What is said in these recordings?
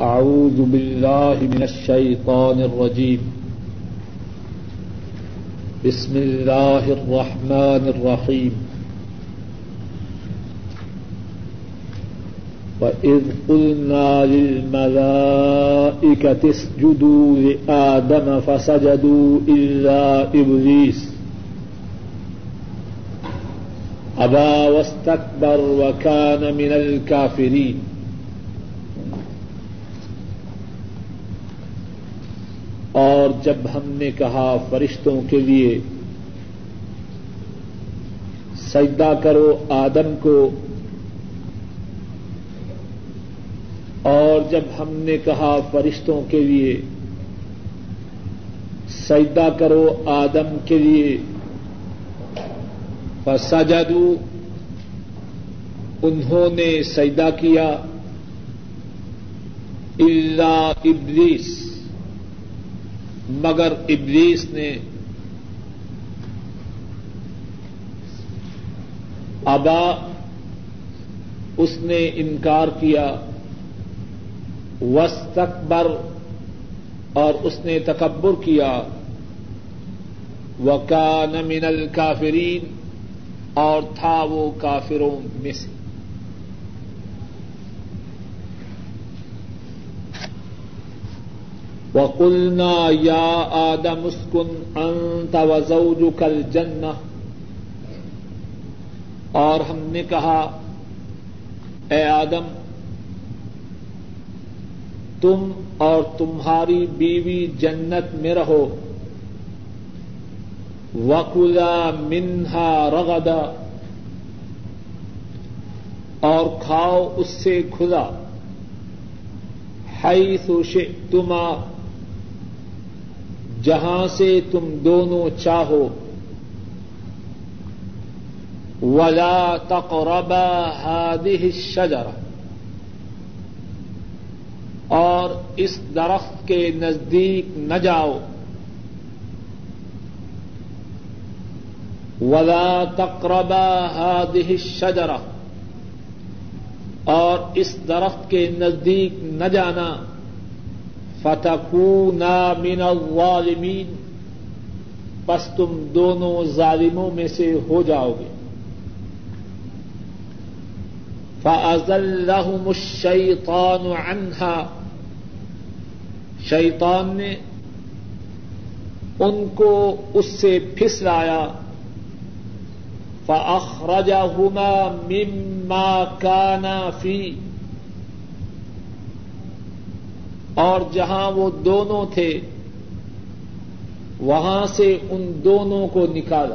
أعوذ بالله من الشيطان الرجيم. بسم الله الرحمن الرحيم. وإذ قلنا للملائكة اسجدوا لآدم فسجدوا إلا إبليس. أبى واستكبر وكان من الكافرين اور جب ہم نے کہا فرشتوں کے لیے، سجدہ کرو آدم کو۔ اور جب ہم نے کہا فرشتوں کے لیے، سجدہ کرو آدم کے لیے۔ فسجدو انہوں نے سجدہ کیا۔ اللہ ابلیس۔ مگر ابلیس نے ابا اس نے انکار کیا وسطبر اور اس نے تکبر کیا وکان من الکافرین اور تھا وہ کافروں میں سے۔ وقلنا یا آدم اسکن انت وزوجك الجنہ اور ہم نے کہا، اے آدم، تم اور تمہاری بیوی جنت میں رہو۔ وکلا منہا رغدا۔ اور کھاؤ اس سے کھلا۔ ہائی سوشے تما جہاں سے تم دونوں چاہو۔ ولا تقربا هذه الشجرة۔ اور اس درخت کے نزدیک نہ جاؤ۔ ولا تقربا هذه الشجرة۔ اور اس درخت کے نزدیک نہ جانا۔ فتکونا من الظالمین، پس تم دونوں ظالموں میں سے ہو جاؤ گے۔ فأزلهم الشيطان عنها۔ شیطان نے ان کو اس سے پھسلایا۔ فأخرجهما مما كانا فيه۔ اور جہاں وہ دونوں تھے، وہاں سے ان دونوں کو نکالا۔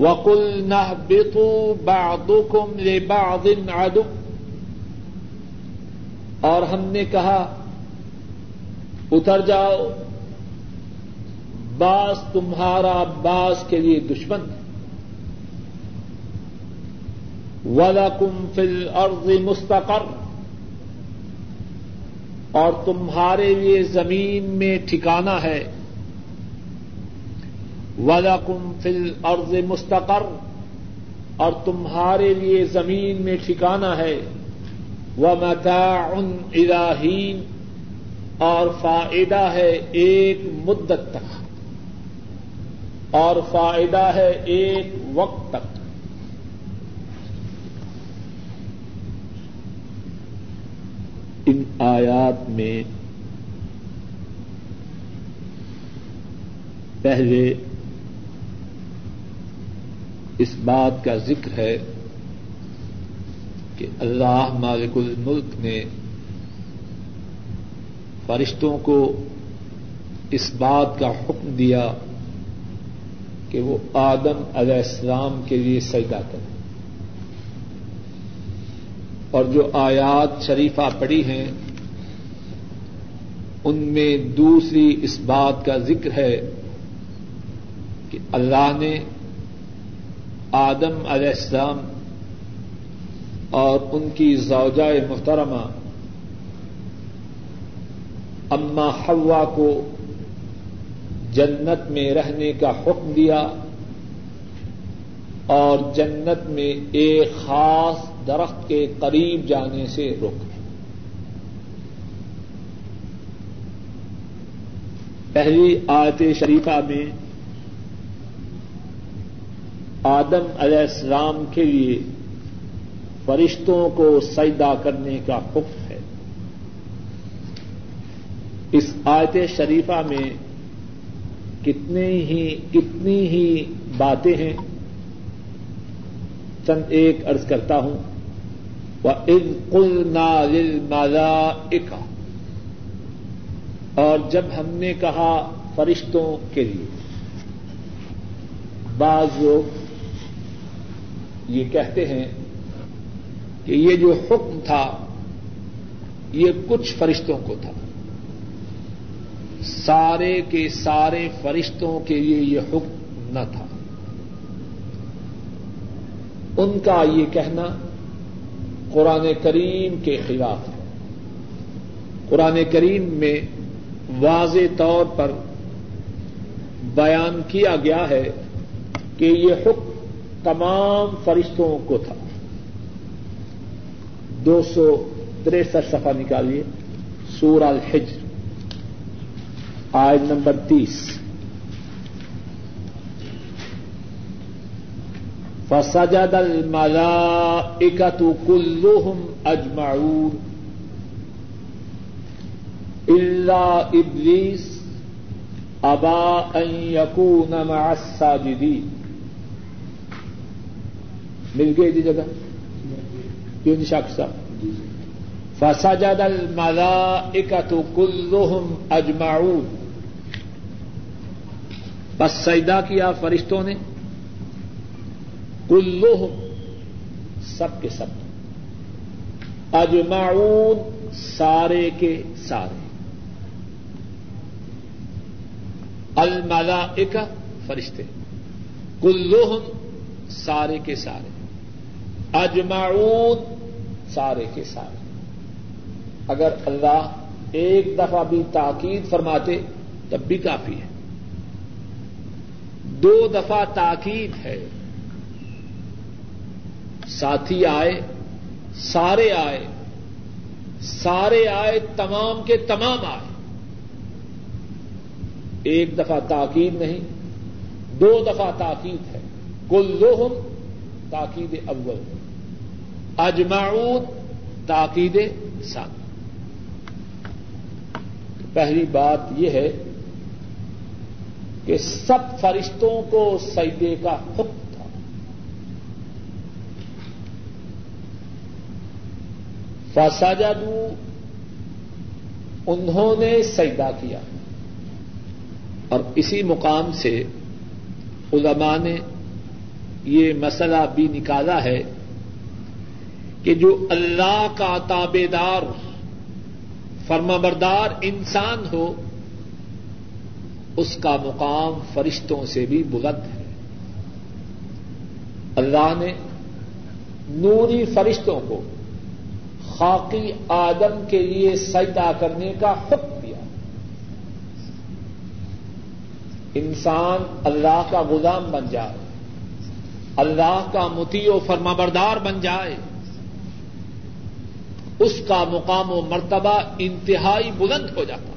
وکل نہ بےتو بادم لے بادن اور ہم نے کہا، اتر جاؤ باس تمہارا باس کے لیے دشمن۔ ولکم فل ارض مستقر۔ اور تمہارے لیے زمین میں ٹھکانا ہے۔ ولاکم فل ارض مستقر، اور تمہارے لیے زمین میں ٹھکانا ہے۔ وہ ان اراہین اور فائدہ ہے ایک مدت تک۔ اور فائدہ ہے ایک وقت تک۔ ان آیات میں پہلے اس بات کا ذکر ہے کہ اللہ مالک الملک نے فرشتوں کو اس بات کا حکم دیا کہ وہ آدم علیہ السلام کے لیے سجدہ کریں۔ اور جو آیات شریفہ پڑی ہیں، ان میں دوسری اس بات کا ذکر ہے کہ اللہ نے آدم علیہ السلام اور ان کی زوجہ محترمہ اما ہوا کو جنت میں رہنے کا حکم دیا اور جنت میں ایک خاص درخت کے قریب جانے سے روک پہلی آیت شریفہ میں آدم علیہ السلام کے لیے فرشتوں کو سجدہ کرنے کا حکم ہے۔ اس آیت شریفہ میں کتنی ہی کتنی ہی باتیں ہیں۔ چند ایک ارض کرتا ہوں۔ وہ عز کل نال مالا اور جب ہم نے کہا فرشتوں کے لیے، بعض لوگ یہ کہتے ہیں کہ یہ جو حکم تھا، یہ کچھ فرشتوں کو تھا۔ سارے کے سارے فرشتوں کے لیے یہ حکم نہ تھا۔ ان کا یہ کہنا قرآن کریم کے خلاف ہے۔ قرآن کریم میں واضح طور پر بیان کیا گیا ہے کہ یہ حکم تمام فرشتوں کو تھا۔ دو سو تریسٹھ سفا نکالیے سور الحج آج نمبر تیس۔ فسجد الملائکة كلهم اجمعون. الا ابلیس ابا ان يكون مع الساجدين مل گئی تھی جگہ؟ کیوں نہیں شاخ صاحب؟ فسجد الملائکة كلهم اجمعون. بس سجدہ کیا فرشتوں نے؟ کلوہم سب کے سب اجمعون سارے کے سارے الملائکہ فرشتے کلوہم سارے کے سارے اجمعون سارے کے سارے اگر اللہ ایک دفعہ بھی تاکید فرماتے تب بھی کافی ہے دو دفعہ تاکید ہے ساتھی آئے، سارے آئے سارے آئے، تمام کے تمام آئے۔ ایک دفعہ تاکید نہیں، دو دفعہ تاکید ہے۔ کل لوہم تاکید اول۔ اجمعون تاکید سات پہلی بات یہ ہے کہ سب فرشتوں کو سجدے کا حکم تھا انہوں نے سجدہ کیا۔ اور اسی مقام سے علماء نے یہ مسئلہ بھی نکالا ہے کہ جو اللہ کا تابے دار فرمبردار انسان ہو، اس کا مقام فرشتوں سے بھی بلند ہے۔ اللہ نے نوری فرشتوں کو خاقی آدم کے لیے سجدہ کرنے کا حکم دیا۔ انسان اللہ کا غلام بن جائے، اللہ کا متی و فرما بردار بن جائے، اس کا مقام و مرتبہ انتہائی بلند ہو جاتا۔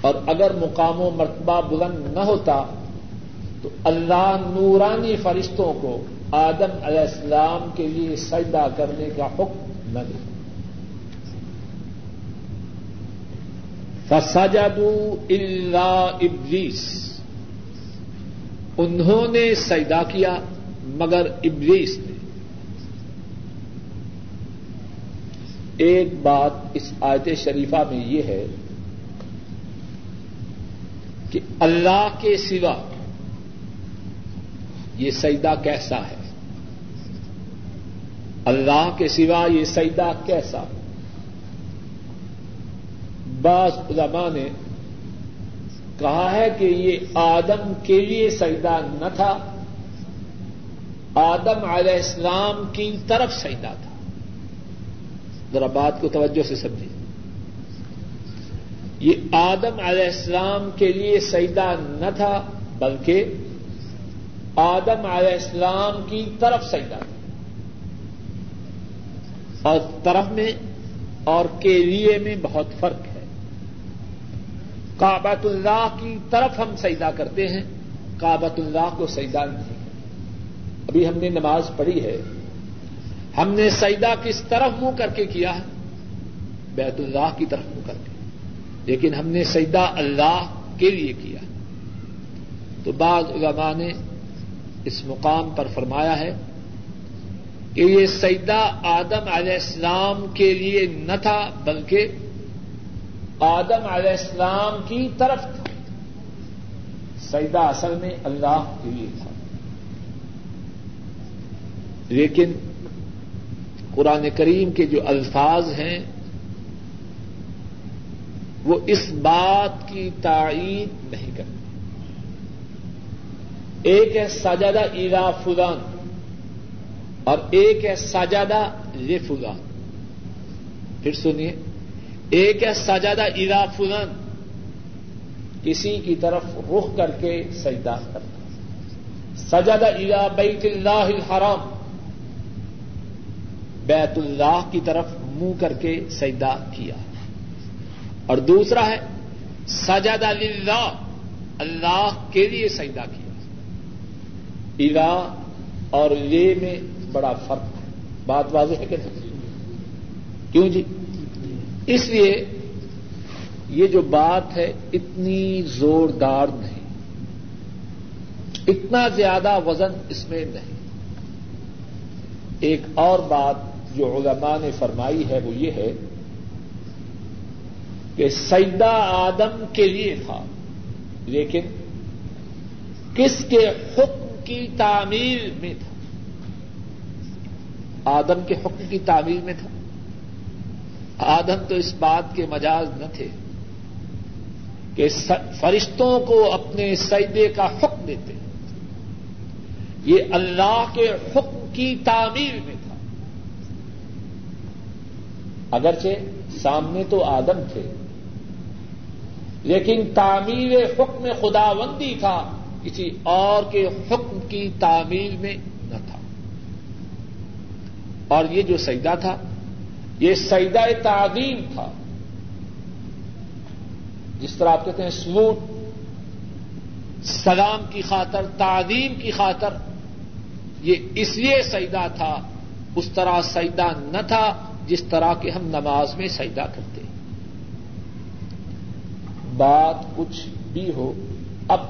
اور اگر مقام و مرتبہ بلند نہ ہوتا تو اللہ نورانی فرشتوں کو آدم علیہ السلام کے لیے سجدہ کرنے کا حکم نہ دے۔ فسجدو اللہ ابلیس انہوں نے سجدہ کیا مگر ابلیس نے۔ ایک بات اس آیت شریفہ میں یہ ہے کہ اللہ کے سوا یہ سجدہ کیسا ہے؟ اللہ کے سوا یہ سجدہ کیسا؟ بعض علماء نے کہا ہے کہ یہ آدم کے لیے سجدہ نہ تھا، آدم علیہ السلام کی طرف سجدہ تھا۔ ذرا بات کو توجہ سے سمجھیے یہ آدم علیہ السلام کے لیے سجدہ نہ تھا، بلکہ آدم علیہ السلام کی طرف سجدہ تھا۔ اور طرف میں اور کے میں بہت فرق ہے۔ کابت اللہ کی طرف ہم سجدہ کرتے ہیں کابت اللہ کو سجدہ نہیں۔ ابھی ہم نے نماز پڑھی ہے۔ ہم نے سجدہ کس طرف منہ کر کے کیا ہے؟ بیت اللہ کی طرف منہ کر کے۔ لیکن ہم نے سجدہ اللہ کے لیے کیا۔ تو بعض علماء نے اس مقام پر فرمایا ہے کہ یہ سجدہ آدم علیہ السلام کے لیے نہ تھا، بلکہ آدم علیہ السلام کی طرف تھا۔ سجدہ اصل میں اللہ کے لیے تھا۔ لیکن قرآن کریم کے جو الفاظ ہیں، وہ اس بات کی تائید نہیں کرتے۔ ایک ہے ساجادہ ایرا فلان۔ اور ایک ہے ساجادہ لے فلان پھر سنیے۔ ایک ہے ساجادہ ایرا فلان کسی کی طرف رخ کر کے سجدہ کرتا سجادہ ایرا بیت اللہ الحرام۔ بیت اللہ کی طرف منہ کر کے سجدہ کیا۔ اور دوسرا ہے سجادہ للہ۔ اللہ کے لیے سجدہ کیا۔ الا اور لے میں بڑا فرق ہے۔ بات واضح ہے کہ نہیں؟ کیوں جی؟ اس لیے یہ جو بات ہے اتنی زوردار نہیں۔ اتنا زیادہ وزن اس میں نہیں۔ ایک اور بات جو علماء نے فرمائی ہے وہ یہ ہے کہ سیدہ آدم کے لیے تھا، لیکن کس کے حکم کی تعمیر میں تھا؟ آدم کے حکم کی تعمیر میں تھا۔ آدم تو اس بات کے مجاز نہ تھے کہ فرشتوں کو اپنے سجدے کا حکم دیتے۔ یہ اللہ کے حکم کی تعمیر میں تھا۔ اگرچہ سامنے تو آدم تھے، لیکن تعمیر حکم خداوندی تھا۔ کسی اور کے حکم کی تعمیل میں اور یہ جو سجدہ تھا، یہ سجدہ تعظیم تھا۔ جس طرح آپ کہتے ہیں سلوٹ سلام کی خاطر، تعظیم کی خاطر، یہ اس لیے سجدہ تھا، اس طرح سجدہ نہ تھا جس طرح کے ہم نماز میں سجدہ کرتے بات کچھ بھی ہو، اب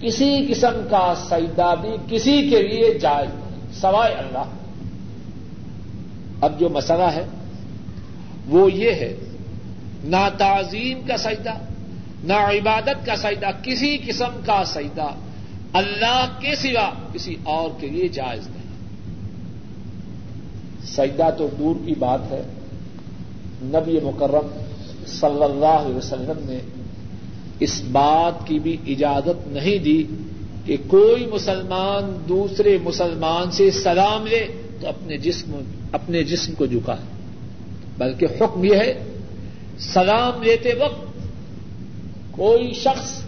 کسی قسم کا سجدہ بھی کسی کے لیے جائز نہیں، سوائے اللہ۔ اب جو مسئلہ ہے، وہ یہ ہے، نہ تعظیم کا سجدہ، نہ عبادت کا سجدہ، کسی قسم کا سجدہ اللہ کے سوا کسی اور کے لیے جائز نہیں۔ سجدہ تو دور کی بات ہے۔ نبی مکرم صلی اللہ علیہ وسلم نے اس بات کی بھی اجازت نہیں دی کہ کوئی مسلمان دوسرے مسلمان سے سلام لے۔ تو اپنے جسم اپنے جسم کو جھکائے بلکہ حکم یہ ہے، سلام لیتے وقت کوئی شخص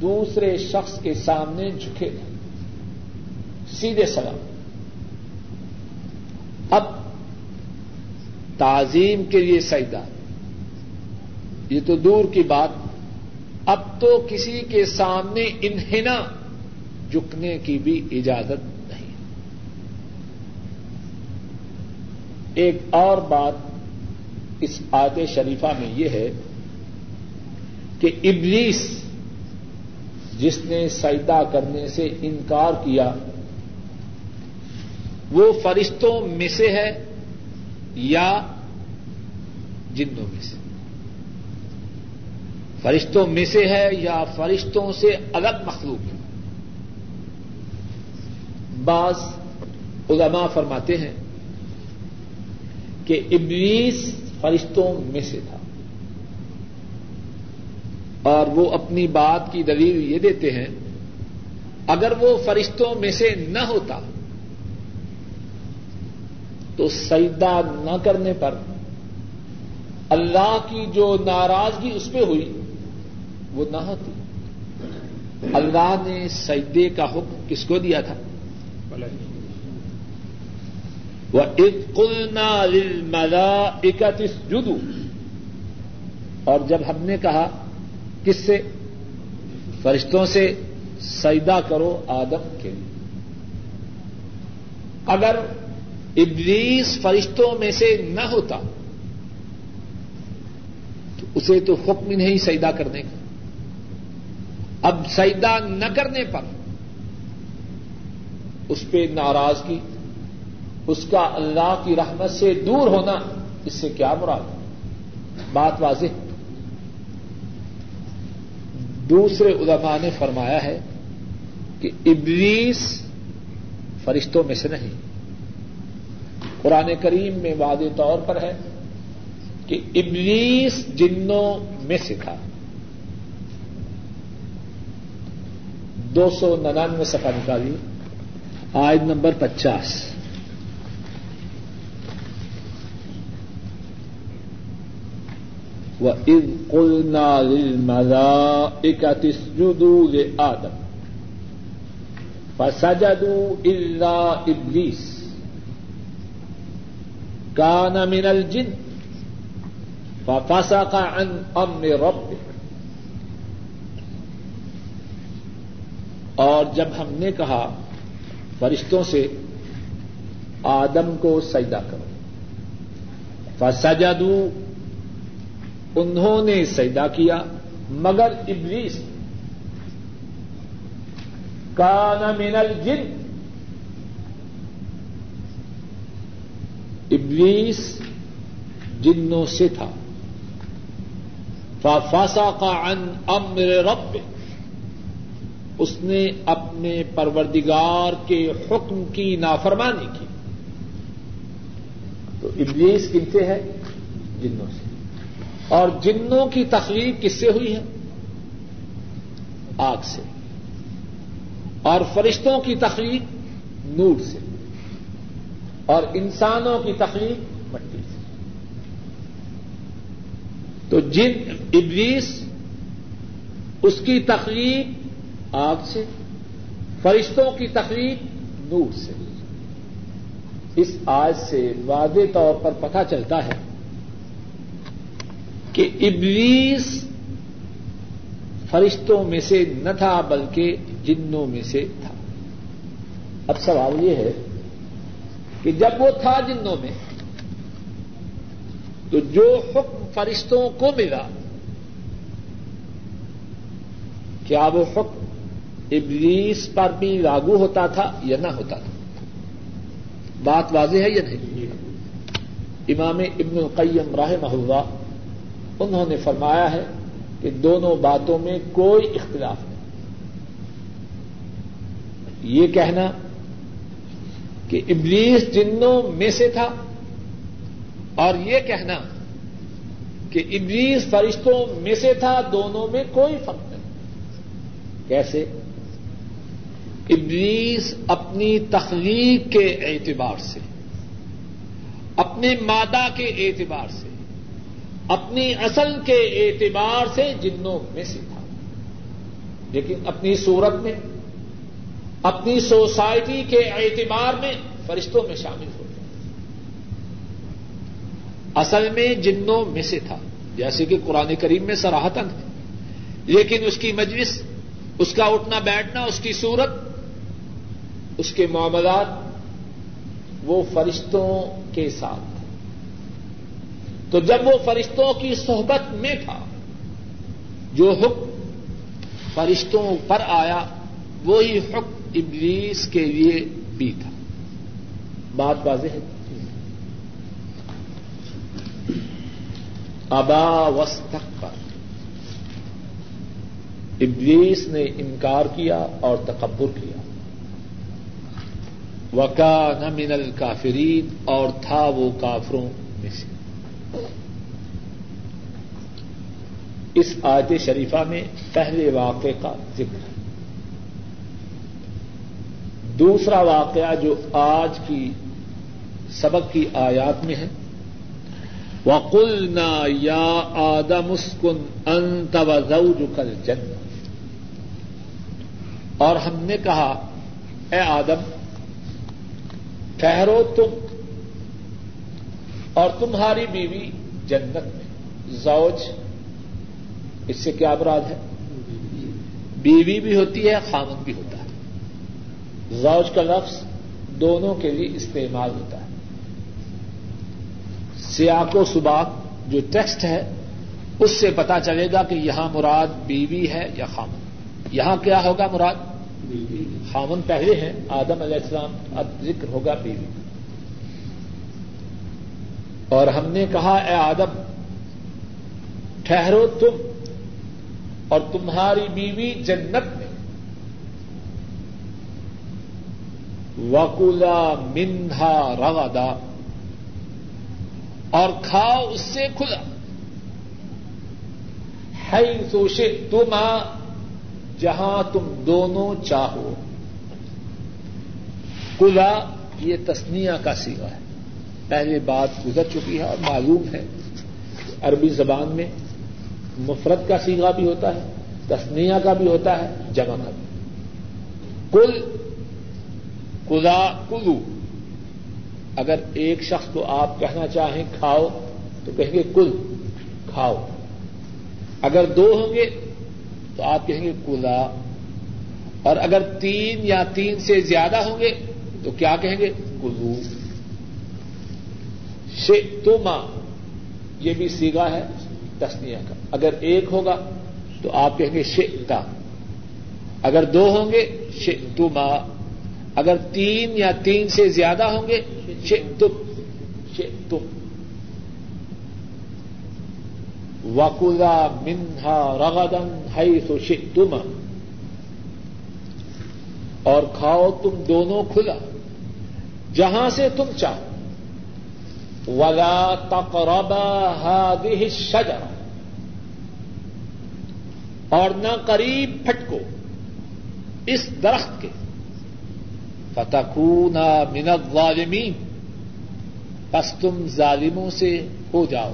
دوسرے شخص کے سامنے جھکے۔ نہیں سیدھے سلام۔ اب تعظیم کے لیے سجدہ۔ یہ تو دور کی بات۔ اب تو کسی کے سامنے انہنا جھکنے کی بھی اجازت نہیں ایک اور بات اس آیت شریفہ میں یہ ہے کہ ابلیس جس نے سجدہ کرنے سے انکار کیا، وہ فرشتوں میں سے ہے یا جنوں میں سے؟ فرشتوں میں سے ہے یا فرشتوں سے الگ مخلوق ہے؟ بعض علماء فرماتے ہیں کہ ابلیس فرشتوں میں سے تھا۔ اور وہ اپنی بات کی دلیل یہ دیتے ہیں، اگر وہ فرشتوں میں سے نہ ہوتا تو سجدہ نہ کرنے پر اللہ کی جو ناراضگی اس پہ ہوئی، وہ نہ ہوتی۔ اللہ نے سجدے کا حکم کس کو دیا تھا؟ وہ اکلنا ملا اکتیس جدو اور جب ہم نے کہا، کس سے؟ فرشتوں سے، سجدہ کرو آدم کے۔ لیے اگر ابلیس فرشتوں میں سے نہ ہوتا، تو اسے تو حکم نہیں سجدہ کرنے کا۔ اب سجدہ نہ کرنے پر اس پہ ناراضگی اس کا اللہ کی رحمت سے دور ہونا اس سے کیا مراد بات واضح۔ دوسرے علماء نے فرمایا ہے کہ ابلیس فرشتوں میں سے نہیں۔ قرآن کریم میں واضح طور پر ہے کہ ابلیس جنوں میں سے تھا۔ دو سو ننانوے سفا نکالیے۔ آج نمبر پچاس۔ وَإِذْ قُلْنَا لِلْمَلَائِكَةِ اسْجُدُوا لِآدَمَ فَسَجَدُوا إِلَّا إِبْلِيسَ كَانَ مِنَ الْجِنِّ فَفَسَقَ عَنْ أَمْرِ رَبِّهِ اور جب ہم نے کہا فرشتوں سے آدم کو سجدہ کرو فسجدوا انہوں نے سجدہ کیا، مگر ابلیس کان من الجن۔ ابلیس جنوں سے تھا۔ فاسا کا ان امر رب اس نے اپنے پروردگار کے حکم کی نافرمانی کی۔ تو ابلیس کن سے ہے؟ جنوں سے۔ اور جنوں کی تخلیق کس سے ہوئی ہے؟ آگ سے۔ اور فرشتوں کی تخلیق نور سے۔ اور انسانوں کی تخلیق مٹی سے۔ تو جن ابلیس اس کی تخلیق آگ سے، فرشتوں کی تخلیق نور سے۔ اس آج سے واضح طور پر پتہ چلتا ہے کہ ابلیس فرشتوں میں سے نہ تھا بلکہ جنوں میں سے تھا۔ اب سوال یہ ہے کہ جب وہ تھا جنوں میں، تو جو حکم فرشتوں کو ملا، کیا وہ حکم ابلیس پر بھی لاگو ہوتا تھا یا نہ ہوتا تھا؟ بات واضح ہے یا نہیں؟ امام ابن القیم راہ محلہ انہوں نے فرمایا ہے کہ دونوں باتوں میں کوئی اختلاف نہیں۔ یہ کہنا کہ ابلیس جنوں میں سے تھا اور یہ کہنا کہ ابلیس فرشتوں میں سے تھا، دونوں میں کوئی فرق نہیں۔ کیسے؟ ابلیس اپنی تخلیق کے اعتبار سے، اپنے مادہ کے اعتبار سے اپنی اصل کے اعتبار سے جنوں میں سے تھا۔ لیکن اپنی صورت میں، اپنی سوسائٹی کے اعتبار میں فرشتوں میں شامل ہو گیا۔ اصل میں جنوں میں سے تھا، جیسے کہ قرآن کریم میں سراہتن ہے۔ لیکن اس کی مجلس، اس کا اٹھنا بیٹھنا، اس کی صورت، اس کے معاملات، وہ فرشتوں کے ساتھ۔ تو جب وہ فرشتوں کی صحبت میں تھا، جو حکم فرشتوں پر آیا، وہی حکم ابلیس کے لیے بھی تھا۔ بات واضح ہے۔ ابا وسط پر ابلیس نے انکار کیا اور تکبر کیا۔ وکا من الکافرین اور تھا وہ کافروں میں سے۔ اس آیت شریفہ میں پہلے واقعے کا ذکر ہے۔ دوسرا واقعہ جو آج کی سبق کی آیات میں ہے۔ وقلنا یا آدم اسکن انت و زوجک الجنہ اور ہم نے کہا، اے آدم، ٹھہرو تم اور تمہاری بیوی جنت میں۔ زوج اس سے کیا براد ہے؟ بیوی بھی ہوتی ہے خامن بھی ہوتا ہے۔ زوج کا لفظ دونوں کے لیے استعمال ہوتا ہے۔ سیاق و سباق جو ٹیکسٹ ہے اس سے پتا چلے گا کہ یہاں مراد بیوی ہے یا خامن یہاں کیا ہوگا مراد؟ خامن پہلے ہیں آدم علیہ السلام اب ذکر ہوگا بیوی۔ اور ہم نے کہا، اے آدم، ٹھہرو تم اور تمہاری بیوی جنت میں۔ وکولا منہا روادا اور کھاؤ اس سے کھلا۔ ہے سوشے تم جہاں تم دونوں چاہو۔ کلا یہ تسنیا کا سیوا ہے۔ پہلے بات گزر چکی ہے اور معلوم ہے عربی زبان میں مفرت کا سیگا بھی ہوتا ہے تسنیا کا بھی ہوتا ہے، جمع کا بھی۔ کل کلا کلو اگر ایک شخص کو آپ کہنا چاہیں کھاؤ، تو کہیں گے کل کھاؤ۔ اگر دو ہوں گے، تو آپ کہیں گے کلا اور اگر تین یا تین سے زیادہ ہوں گے، تو کیا کہیں گے؟ کلو شما یہ بھی سیگا ہے تسنیا کا۔ اگر ایک ہوگا تو آپ کہیں گے شتا اگر دو ہوں گے شما اگر تین یا تین سے زیادہ ہوں گے تم وکلا منہا رغدن ہائی سو تم اور کھاؤ تم دونوں کھلا، جہاں سے تم چاہو۔ ولا تقربا هذه الشجرة. اور نہ قریب پھٹکو اس درخت کے. فتکون من الظالمین. پس تم ظالموں سے ہو جاؤ.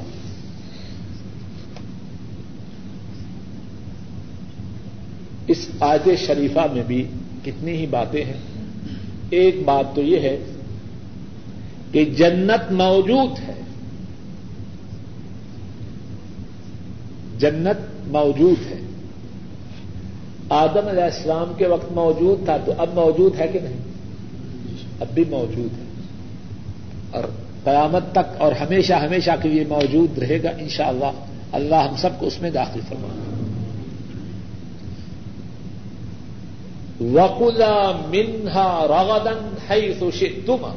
اس آیت شریفہ میں بھی کتنی ہی باتیں ہیں. ایک بات تو یہ ہے کہ جنت موجود ہے۔ جنت موجود ہے۔ آدم علیہ السلام کے وقت موجود تھا تو اب موجود ہے کہ نہیں؟ اب بھی موجود ہے۔ اور قیامت تک اور ہمیشہ ہمیشہ کے لیے موجود رہے گا ان شاء اللہ اللہ ہم سب کو اس میں داخل فرما وکلا منہا رغدن ہے سوشے تم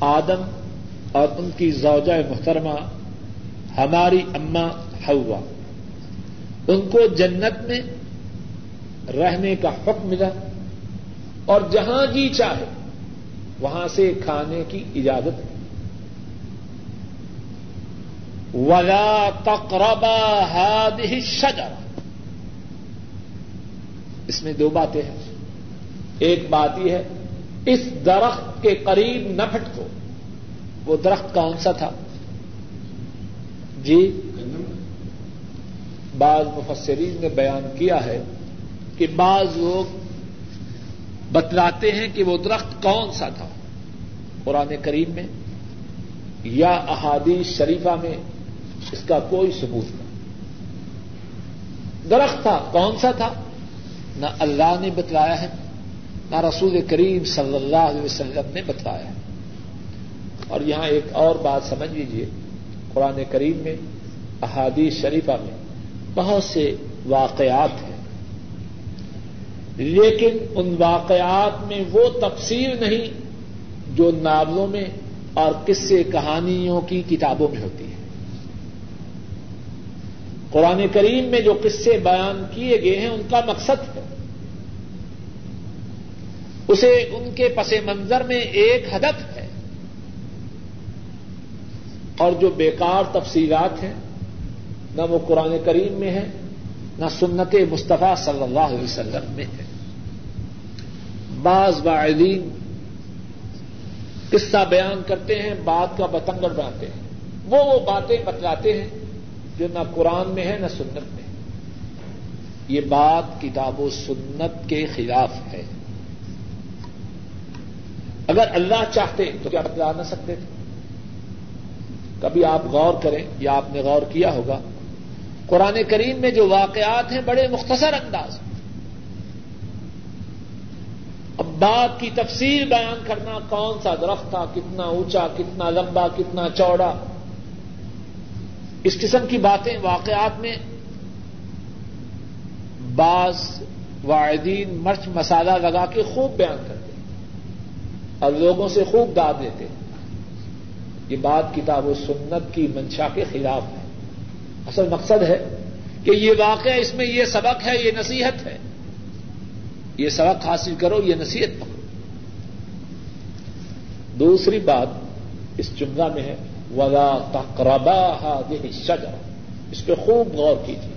آدم اور ان کی زوجہ محترمہ ہماری اما ہوا ان کو جنت میں رہنے کا حکم ملا اور جہاں جی چاہے وہاں سے کھانے کی اجازت۔ ولا تقربا هذه الشجرة اس میں دو باتیں ہیں۔ ایک بات یہ ہے اس درخت کے قریب نہ پھٹکو۔ وہ درخت کون سا تھا؟ جی؟ بعض مفسرین نے بیان کیا ہے کہ بعض لوگ بتلاتے ہیں کہ وہ درخت کون سا تھا؟ قرآن کریم میں یا احادیث شریفہ میں اس کا کوئی ثبوت نہیں۔ درخت تھا، کون سا تھا؟ نہ اللہ نے بتلایا ہے۔ نہ رسول کریم صلی اللہ علیہ وسلم نے بتلایا اور یہاں ایک اور بات سمجھ لیجیے قرآن کریم میں، احادیث شریفہ میں بہت سے واقعات ہیں۔ لیکن ان واقعات میں وہ تفصیل نہیں جو ناولوں میں اور قصے کہانیوں کی کتابوں میں ہوتی ہے۔ قرآن کریم میں جو قصے بیان کیے گئے ہیں، ان کا مقصد ہے اسے ان کے پس منظر میں ایک ہدف ہے۔ اور جو بیکار تفصیلات ہیں، نہ وہ قرآن کریم میں ہے نہ سنت مصطفیٰ صلی اللہ علیہ وسلم میں ہے بعض باعلین قصہ بیان کرتے ہیں، بات کا بتنگڑ بناتے ہیں۔ وہ وہ باتیں بتلاتے ہیں جو نہ قرآن میں ہے نہ سنت میں ہے یہ بات کتاب و سنت کے خلاف ہے۔ اگر اللہ چاہتے تو کیا بتلا نہ سکتے تھے؟ کبھی آپ غور کریں، یا آپ نے غور کیا ہوگا۔ قرآن کریم میں جو واقعات ہیں، بڑے مختصر انداز۔ اب بات کی تفصیل بیان کرنا، کون سا درخت تھا، کتنا اونچا، کتنا لمبا، کتنا چوڑا۔ اس قسم کی باتیں واقعات میں بعض واحدین مرچ مسالہ لگا کے خوب بیان کرتے اور لوگوں سے خوب داد دیتے یہ بات کتاب و سنت کی منشا کے خلاف ہے۔ اصل مقصد ہے کہ یہ واقعہ اس میں یہ سبق ہے، یہ نصیحت ہے۔ یہ سبق حاصل کرو، یہ نصیحت پکڑو۔ دوسری بات اس جملہ میں ہے، ولا تقربا یہ شجر اس پہ خوب غور کیجیے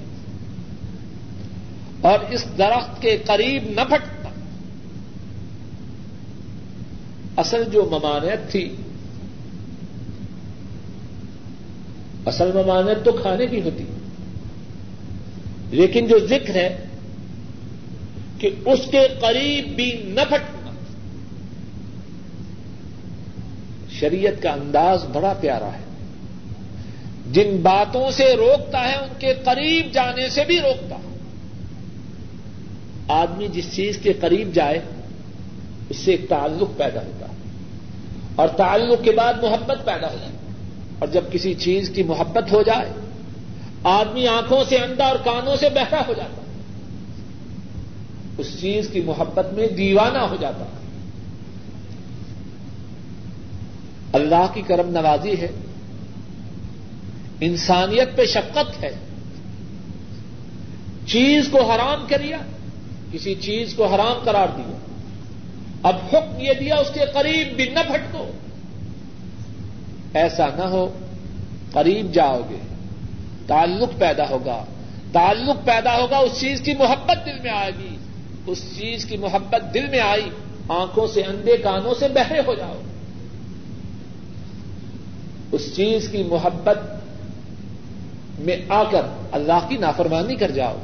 اور اس درخت کے قریب نہ پھٹنا اصل جو ممانعت تھی، اصل ممانعت تو کھانے کی ہوتی، لیکن جو ذکر ہے کہ اس کے قریب بھی نہ پھٹنا، شریعت کا انداز بڑا پیارا ہے۔ جن باتوں سے روکتا ہے، ان کے قریب جانے سے بھی روکتا۔ ہے آدمی جس چیز کے قریب جائے اس سے ایک تعلق پیدا ہوتا ہے اور تعلق کے بعد محبت پیدا ہو جائے اور جب کسی چیز کی محبت ہو جائے، آدمی آنکھوں سے اندھا اور کانوں سے بہرا ہو جاتا اس چیز کی محبت میں دیوانہ ہو جاتا اللہ کی کرم نوازی ہے۔ انسانیت پہ شفقت ہے۔ چیز کو حرام کریا کسی چیز کو حرام قرار دیا۔ اب حکم یہ دیا اس کے قریب بھی نہ پھٹکو ایسا نہ ہو، قریب جاؤ گے، تعلق پیدا ہوگا۔ تعلق پیدا ہوگا، اس چیز کی محبت دل میں آئے گی۔ اس چیز کی محبت دل میں آئی، آنکھوں سے، اندھے کانوں سے بہرے ہو جاؤ۔ اس چیز کی محبت میں آ کر اللہ کی نافرمانی کر جاؤ۔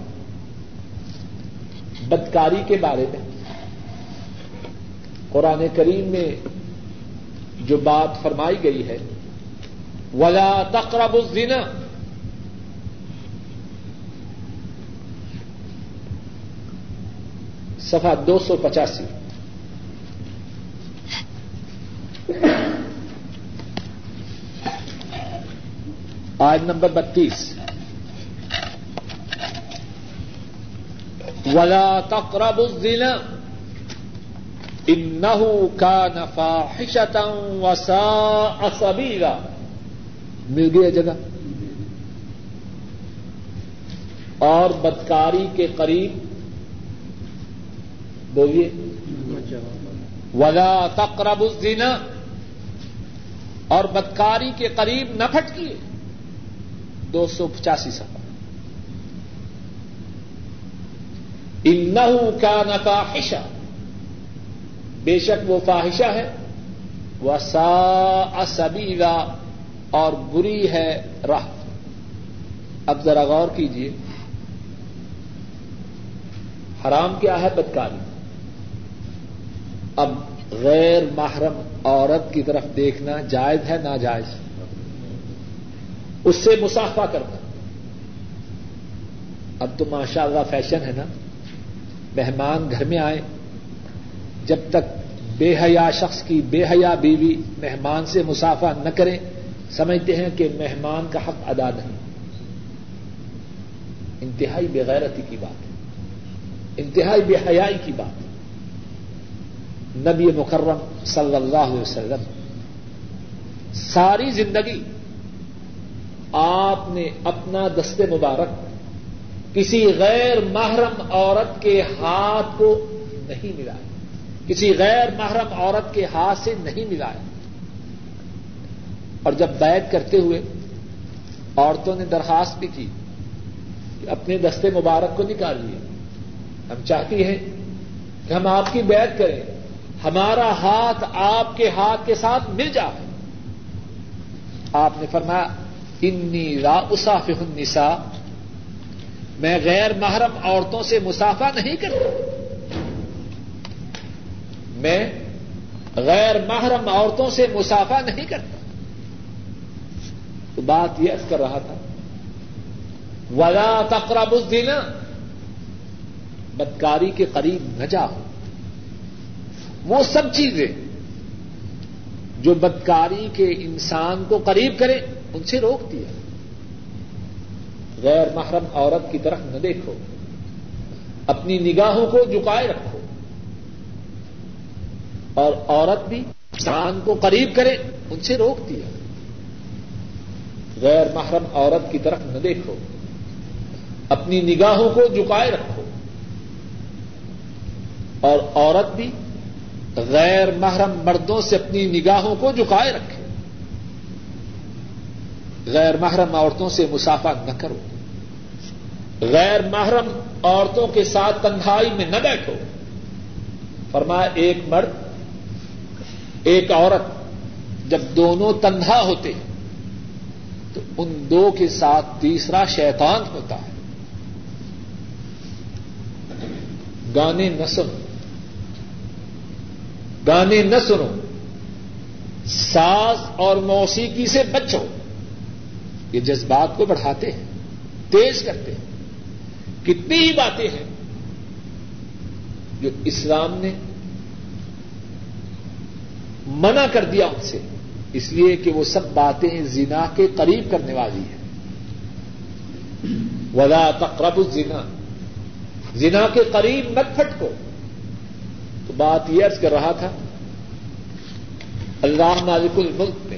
بدکاری کے بارے میں۔ قرآن کریم میں جو بات فرمائی گئی ہے، ولا تقرب الزنا۔ سفا دو سو پچاسی۔ آج نمبر بتیس۔ ولا تقرب الزنا۔ انه كان فاحشة وساء سبيلا. مل گیا جگہ. اور بدکاری کے قریب بولیے. ولا تقرب الزنا. اور بدکاری کے قریب نہ پھٹکیے. دو سو پچاسی سفر انہوں کا نفاحشہ بے شک وہ فاحشہ ہے۔ وہ سا سبیلا اور بری ہے راہ۔ اب ذرا غور کیجیے حرام کیا ہے بدکاری؟ اب غیر محرم عورت کی طرف دیکھنا جائز ہے، ناجائز۔ اس سے مسافہ کرنا۔ اب تو ماشاء اللہ فیشن ہے نا۔ مہمان گھر میں آئے۔ جب تک بے حیا شخص کی بے حیا بیوی مہمان سے مسافہ نہ کرے، سمجھتے ہیں کہ مہمان کا حق ادا نہیں۔ انتہائی بےغیرتی کی بات ہے۔ انتہائی بے حیائی کی بات نبی مکرم صلی اللہ علیہ وسلم، ساری زندگی آپ نے اپنا دستے مبارک کسی غیر محرم عورت کے ہاتھ کو نہیں ملایا۔ کسی غیر محرم عورت کے ہاتھ سے نہیں ملایا۔ اور جب بیت کرتے ہوئے عورتوں نے درخواست بھی کی کہ اپنے دستے مبارک کو نکال لیے۔ ہم چاہتی ہیں کہ ہم آپ کی بیت کریں۔ ہمارا ہاتھ آپ کے ہاتھ کے ساتھ مل جائے۔ آپ نے فرمایا، انی را اسافہ النساء میں غیر محرم عورتوں سے مسافہ نہیں کرتا۔ میں غیر محرم عورتوں سے مسافہ نہیں کرتا۔ تو بات یہ کر رہا تھا۔ ولا تقرب الزنا۔ بدکاری کے قریب نہ جاؤ۔ وہ سب چیزیں جو بدکاری کے انسان کو قریب کرے ان سے روک دیا۔ غیر محرم عورت کی طرف نہ دیکھو۔ اپنی نگاہوں کو جکائے رکھو۔ اور عورت بھی انسان کو قریب کرے، ان سے روک دیا۔ غیر محرم عورت کی طرف نہ دیکھو۔ اپنی نگاہوں کو جکائے رکھو۔ اور عورت بھی غیر محرم مردوں سے اپنی نگاہوں کو جکائے رکھے۔ غیر محرم عورتوں سے مسافہ نہ کرو۔ غیر محرم عورتوں کے ساتھ تنہائی میں نہ بیٹھو۔ فرمایا، ایک مرد ایک عورت جب دونوں تنہا ہوتے ہیں تو ان دو کے ساتھ تیسرا شیطان ہوتا ہے۔ گانے نہ سنو۔ گانے نہ سنو۔ ساز اور موسیقی سے بچو۔ یہ جذبات کو بڑھاتے ہیں، تیز کرتے ہیں۔ کتنی ہی باتیں ہیں جو اسلام نے منع کر دیا ان سے۔ اس لیے کہ وہ سب باتیں زنا کے قریب کرنے والی ہیں۔ ولا تقرب الزنا۔ زنا کے قریب مت پھٹکو۔ تو بات یہ عرض کر رہا تھا، اللہ مالک الملک نے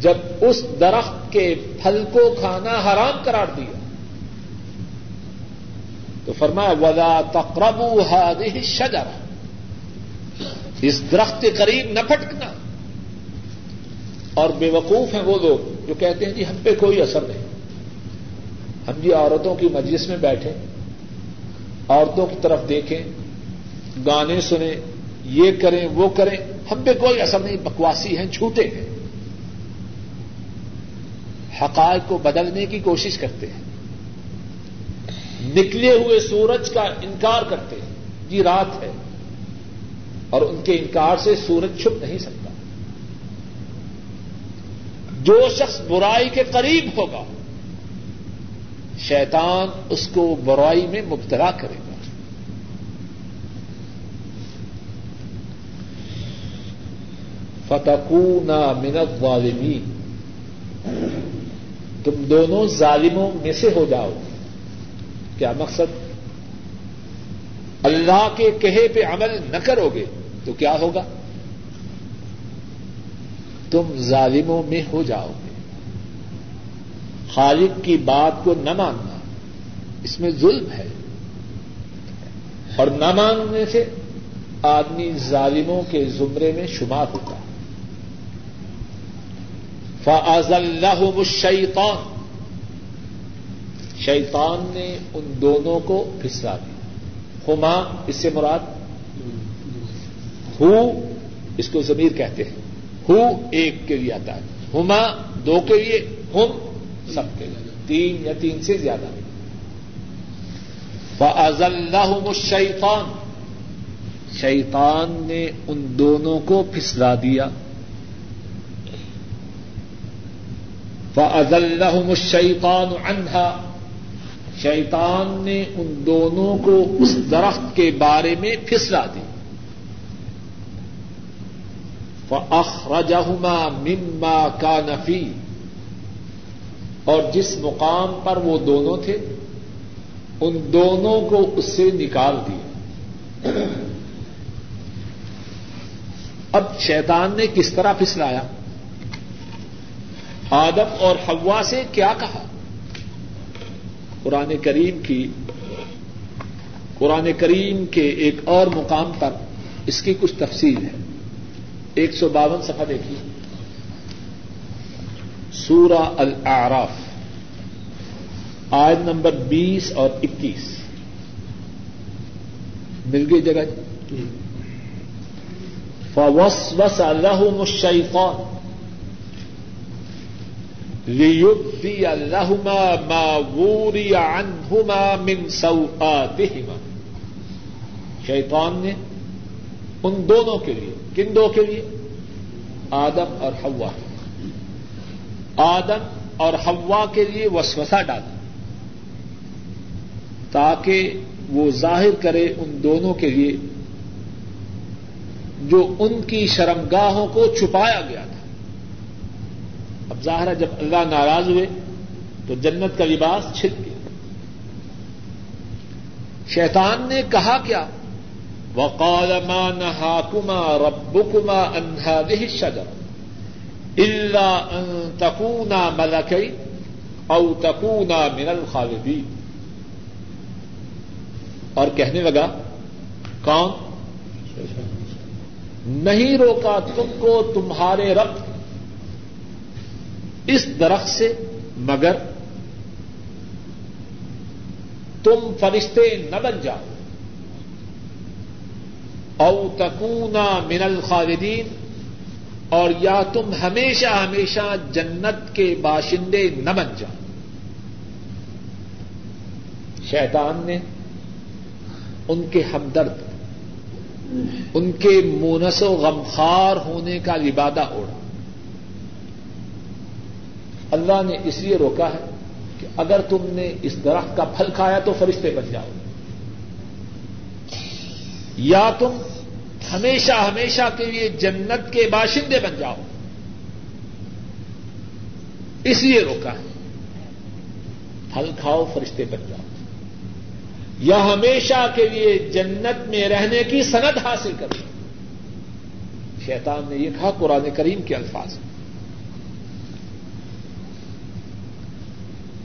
جب اس درخت کے پھل کو کھانا حرام قرار دیا، تو فرمایا، ولا تقرب هذه الشجره اس درخت کے قریب نہ پھٹکنا۔ اور بے وقوف ہیں وہ لوگ جو کہتے ہیں جی ہم پہ کوئی اثر نہیں۔ ہم جی عورتوں کی مجلس میں بیٹھے عورتوں کی طرف دیکھیں، گانے سنیں، یہ کریں، وہ کریں، ہم پہ کوئی اثر نہیں، بکواسی ہیں، جھوٹے ہیں۔ حقائق کو بدلنے کی کوشش کرتے ہیں۔ نکلے ہوئے سورج کا انکار کرتے ہیں۔ جی رات ہے۔ اور ان کے انکار سے سورج چھپ نہیں سکتا۔ جو شخص برائی کے قریب ہوگا، شیطان اس کو برائی میں مبتلا کرے گا۔ فتقون من الظالمین۔ تم دونوں ظالموں میں سے ہو جاؤ۔ کیا مقصد؟ اللہ کے کہے پہ عمل نہ کرو گے تو کیا ہوگا؟ تم ظالموں میں ہو جاؤ گے۔ خالق کی بات کو نہ ماننا اس میں ظلم ہے۔ اور نہ ماننے سے آدمی ظالموں کے زمرے میں شمار ہوتا ہے۔ فاض اللہ الشیطان شیطان نے ان دونوں کو پھسلا دیا۔ ہما اس سے مراد ہو، اس کو ضمیر کہتے ہیں۔ ہو ایک کے لیے آتا ہے۔ ہما دو کے لیے، ہم سب کے لیے۔ تین یا تین سے زیادہ۔ فاض اللہ الشیطان شیطان نے ان دونوں کو پھسلا دیا۔ فض اللہ الشیطان عنہا شیطان نے ان دونوں کو اس درخت کے بارے میں پھسلا دی فأخرجهما مما كان فيه۔ اور جس مقام پر وہ دونوں تھے، ان دونوں کو اس سے نکال دیا۔ اب شیطان نے کس طرح پھسلایا؟ آدم اور حوا سے کیا کہا؟ قرآن کریم کی قرآن کریم کے ایک اور مقام پر اس کی کچھ تفصیل ہے۔ ایک سو باون سفا دیکھیے۔ سورہ الاعراف۔ آیت نمبر بیس اور اکیس۔ مل گئی جگہ؟ فوس وس الحم الشیطان لہما ما ووری عنہما من سوآتہما شیطان نے ان دونوں کے لیے، کن دو کے لیے؟ آدم اور ہوا آدم اور ہوا کے لیے وسوسہ ڈالا، تاکہ وہ ظاہر کرے ان دونوں کے لیے جو ان کی شرمگاہوں کو چھپایا گیا۔ تھا اب ظاہر جب اللہ ناراض ہوئے تو جنت کا لباس چھپ گیا۔ شیطان نے کہا کیا؟ وقال ما نهاكما ربكما عن هذه الشجره الا ان تكونا ملكين او تكونا من الخالدين۔ اور کہنے لگا، کون؟ نہیں روکا تم کو تمہارے رب اس درخت سے مگر تم فرشتے نہ بن جاؤ۔ او تکونا من الخالدین، اور یا تم ہمیشہ ہمیشہ جنت کے باشندے نہ بن جاؤ۔ شیطان نے ان کے ہمدرد، ان کے مونس و غمخار ہونے کا لبادہ اوڑا اللہ نے اس لیے روکا ہے کہ اگر تم نے اس درخت کا پھل کھایا تو فرشتے بن جاؤ۔ یا تم ہمیشہ ہمیشہ کے لیے جنت کے باشندے بن جاؤ۔ اس لیے روکا ہے۔ پھل کھاؤ، فرشتے بن جاؤ۔ یا ہمیشہ کے لیے جنت میں رہنے کی سند حاصل کرو۔ شیطان نے یہ کہا، قرآن کریم کے الفاظ۔ میں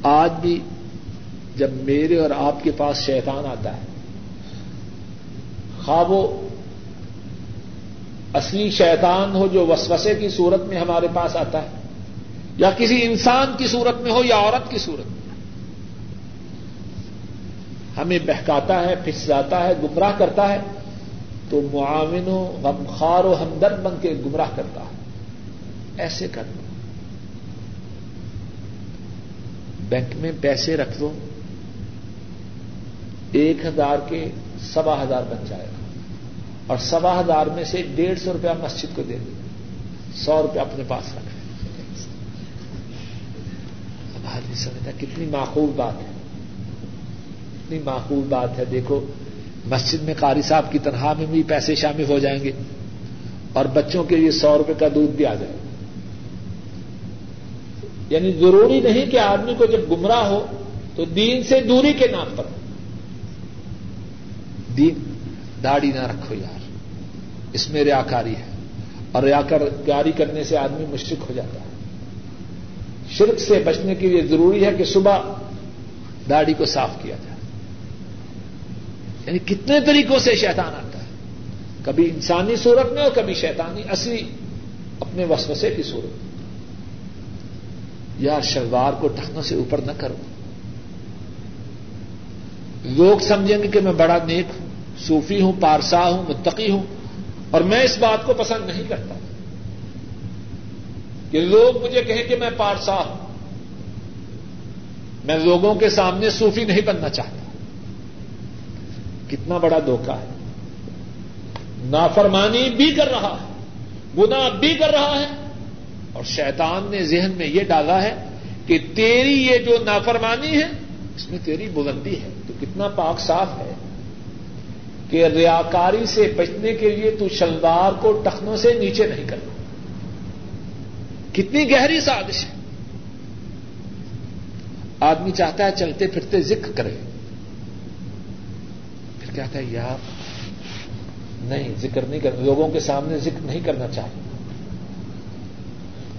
آج بھی جب میرے اور آپ کے پاس شیطان آتا ہے خواب و اصلی شیطان ہو جو وسوسے کی صورت میں ہمارے پاس آتا ہے، یا کسی انسان کی صورت میں ہو یا عورت کی صورت میں۔ ہمیں بہکاتا ہے پھس جاتا ہے، گمراہ کرتا ہے، تو معاون و غمخار و ہمدرد بن کے گمراہ کرتا ہے۔ ایسے کرنا۔ بینک میں پیسے رکھ دو۔ ایک ہزار کے سوا ہزار بن جائے گا۔ اور سوا ہزار میں سے ڈیڑھ سو روپیہ مسجد کو دے دو۔ سو روپیہ اپنے پاس رکھ اب آدمی سمجھتا کتنی معقول بات ہے۔ کتنی معقول بات ہے۔ دیکھو، مسجد میں قاری صاحب کی تنخواہ میں بھی پیسے شامل ہو جائیں گے اور بچوں کے لیے سو روپے کا دودھ بھی آ جائے۔ گا یعنی ضروری نہیں کہ آدمی کو جب گمراہ ہو تو دین سے دوری کے نام پر دین، داڑھی نہ رکھو یار۔ اس میں ریاکاری ہے۔ اور ریاکاری کرنے سے آدمی مشرق ہو جاتا ہے۔ شرک سے بچنے کے لیے ضروری ہے کہ صبح داڑھی کو صاف کیا جائے۔ یعنی کتنے طریقوں سے شیطان آتا ہے۔ کبھی انسانی صورت میں اور کبھی شیطانی اصلی اپنے وسوسے کی صورت میں۔ یار شلوار کو ٹخنوں سے اوپر نہ کرو۔ لوگ سمجھیں گے کہ میں بڑا نیک ہوں، صوفی ہوں، پارسا ہوں، متقی ہوں، اور میں اس بات کو پسند نہیں کرتا۔ کہ لوگ مجھے کہیں کہ میں پارسا ہوں۔ میں لوگوں کے سامنے صوفی نہیں بننا چاہتا۔ کتنا بڑا دھوکہ ہے۔ نافرمانی بھی کر رہا ہے گنا بھی کر رہا ہے۔ اور شیطان نے ذہن میں یہ ڈالا ہے کہ تیری یہ جو نافرمانی ہے، اس میں تیری بلندی ہے۔ تو کتنا پاک صاف ہے کہ ریاکاری سے بچنے کے لیے تو شلوار کو ٹخنوں سے نیچے نہیں کرنا۔ کتنی گہری سازش ہے۔ آدمی چاہتا ہے چلتے پھرتے ذکر کرے۔ پھر کہتا ہے، یار، نہیں، ذکر نہیں کرنا۔ لوگوں کے سامنے ذکر نہیں کرنا چاہیے۔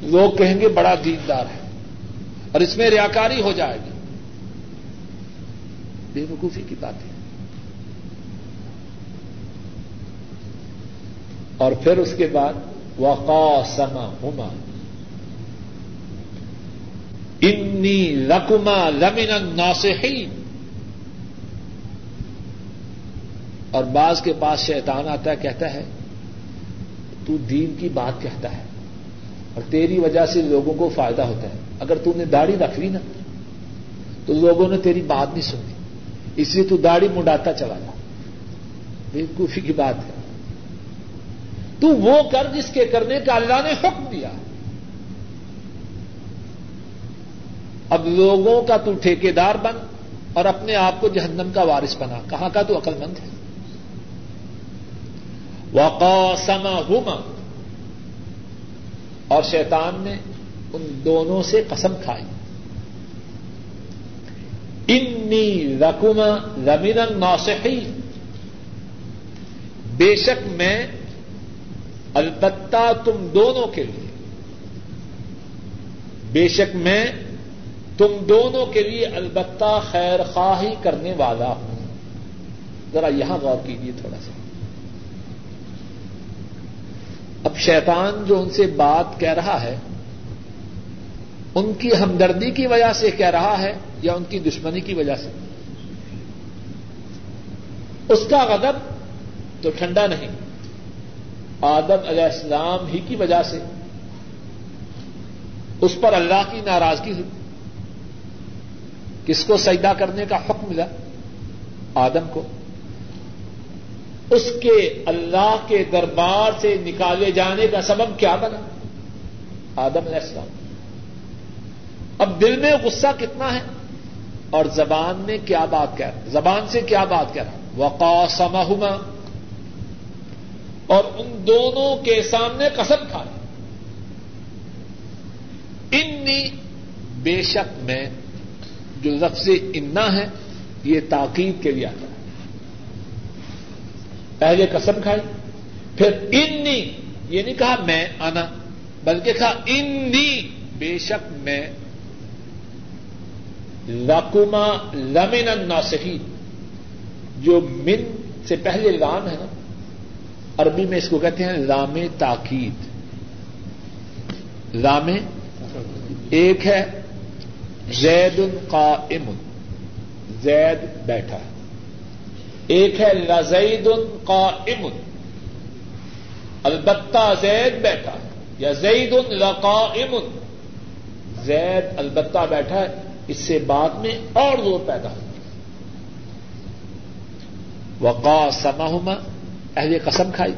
لوگ کہیں گے بڑا دیندار ہے اور اس میں ریاکاری ہو جائے گی۔ بے وقوفی کی بات ہے۔ اور پھر اس کے بعد وقا سما ہوما انی لکما لمن ناسحین اور بعض کے پاس شیطان آتا ہے، کہتا ہے، تو دین کی بات کہتا ہے۔ اور تیری وجہ سے لوگوں کو فائدہ ہوتا ہے۔ اگر تم نے داڑھی رکھ لی نا، تو لوگوں نے تیری بات نہیں سنی۔ اس لیے تو داڑھی مڈاتا چلا جا بےکوفی کی بات ہے۔ تو وہ کر جس کے کرنے کا اللہ نے حکم دیا۔ اب لوگوں کا تو ٹھیکے دار بن اور اپنے آپ کو جہنم کا وارث بنا۔ کہاں کا تو عقل مند ہے؟ وقاسما ہوما اور شیطان نے ان دونوں سے قسم کھائی۔ انی رقما رمین نوسحی بے شک میں البتہ تم دونوں کے لیے۔ بے شک میں تم دونوں کے لیے البتہ خیر خواہی کرنے والا ہوں۔ ذرا یہاں غور کیجیے تھوڑا سا۔ اب شیطان جو ان سے بات کہہ رہا ہے، ان کی ہمدردی کی وجہ سے کہہ رہا ہے یا ان کی دشمنی کی وجہ سے؟ اس کا غضب تو ٹھنڈا نہیں، آدم علیہ السلام ہی کی وجہ سے۔ اس پر اللہ کی ناراضگی ہوئی۔ کس کو سجدہ کرنے کا حکم ملا؟ آدم کو۔ اس کے اللہ کے دربار سے نکالے جانے کا سبب کیا بنا؟ آدم علیہ السلام۔ اب دل میں غصہ کتنا ہے؟ اور زبان میں کیا بات کہہ رہا زبان سے کیا بات کہہ رہا وقا اور ان دونوں کے سامنے قسم کھا انی بے شک میں جو لفظ انا ہے، یہ تاکید کے لیے آتا ہے۔ پہلے قسم کھائی، پھر انی، یہ نہیں کہا میں آنا بلکہ کہا انی، بے شک میں رقما لمن ناسحی جو من سے پہلے لام ہے نا، عربی میں اس کو کہتے ہیں لام تاکید۔ لام ایک ہے زید قائم، زید بیٹھا ہے۔ ایک ہے لزید قائم. البتہ زید بیٹھا. یا زید لقائم زید البتہ بیٹھا ہے. اس سے بعد میں اور زور پیدا ہو وقا سماہما اہل قسم کھائی.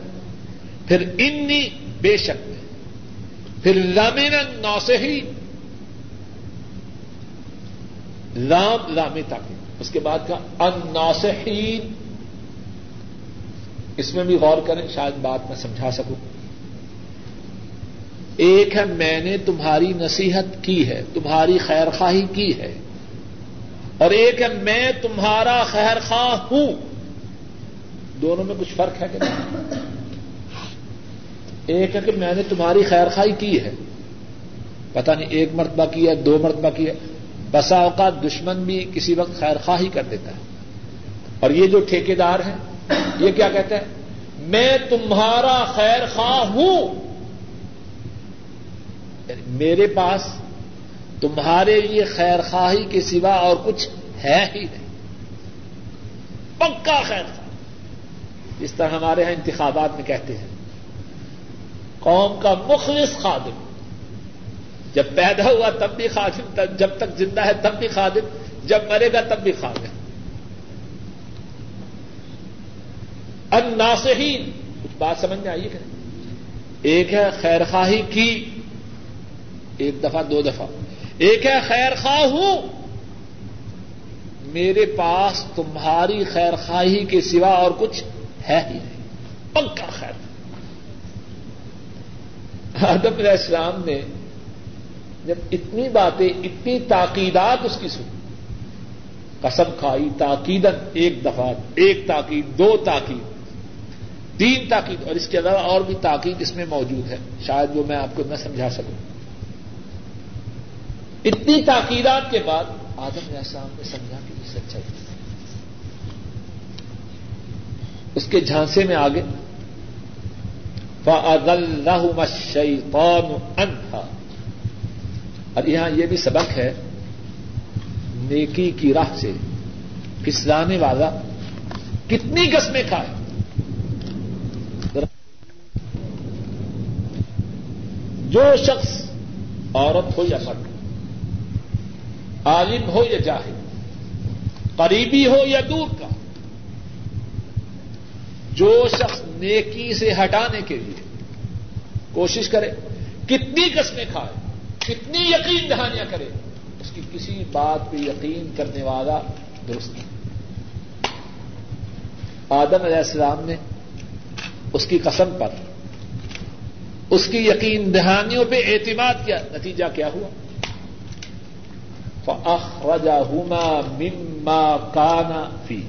پھر انی بے شک. میں پھر لامین نوسحی لام لام تاکہ اس کے بعد کا ان اس میں بھی غور کریں، شاید بات میں سمجھا سکوں۔ ایک ہے، میں نے تمہاری نصیحت کی ہے، تمہاری خیر خواہی کی ہے۔ اور ایک ہے، میں تمہارا خیر خواہ ہوں۔ دونوں میں کچھ فرق ہے کہ نہیں؟ ایک ہے کہ میں نے تمہاری خیر خواہی کی ہے۔ پتا نہیں، ایک مرتبہ کی ہے، دو مرتبہ کی ہے۔ بسا اوقات دشمن بھی کسی وقت خیر خواہی کر دیتا ہے۔ اور یہ جو ٹھیکے دار ہیں، یہ کیا کہتے ہیں؟ میں تمہارا خیر خواہ ہوں۔ یعنی میرے پاس تمہارے لیے خیر خواہی کے سوا اور کچھ ہے ہی نہیں۔ پکا خیر خواہ۔ اس طرح ہمارے یہاں انتخابات میں کہتے ہیں، قوم کا مخلص خادم۔ جب پیدا ہوا تب بھی خادم جب تک زندہ ہے تب بھی خادم، جب مرے گا تب بھی خادم۔ الناصحین کچھ بات سمجھ میں آئیے کہ ایک ہے خیر خواہی کی، ایک دفعہ، دو دفعہ۔ ایک ہے خیر خواہ ہوں میرے پاس تمہاری خیر خواہی کے سوا اور کچھ ہے ہی نہیں۔ پکا خیر۔ آدم علیہ السلام نے جب اتنی باتیں، اتنی تاکیدات اس کی سنی۔ قسم کھائی تاکید ایک دفعہ، ایک تاکید، دو تاکید، تین تاکید، اور اس کے علاوہ اور بھی تاکید اس میں موجود ہے۔ شاید وہ میں آپ کو نہ سمجھا سکوں۔ اتنی تاکیدات کے بعد آدم علیہ السلام نے سمجھا کہ یہ سچائی اس کے جھانسے میں آگے شیطان انتھا اور یہاں یہ بھی سبق ہے، نیکی کی راہ سے پھسلانے والا کتنی قسمیں کھائے۔ جو شخص عورت ہو یا مرد، عالم ہو یا جاہل، قریبی ہو یا دور کا، جو شخص نیکی سے ہٹانے کے لیے کوشش کرے، کتنی قسمیں کھائے۔ کتنی یقین دہانیاں کرے، اس کی کسی بات پہ یقین کرنے والا درست نہیں۔ آدم علیہ السلام نے اس کی قسم پر اس کی یقین دہانیوں پہ اعتماد کیا، نتیجہ کیا ہوا؟ مما کانا فی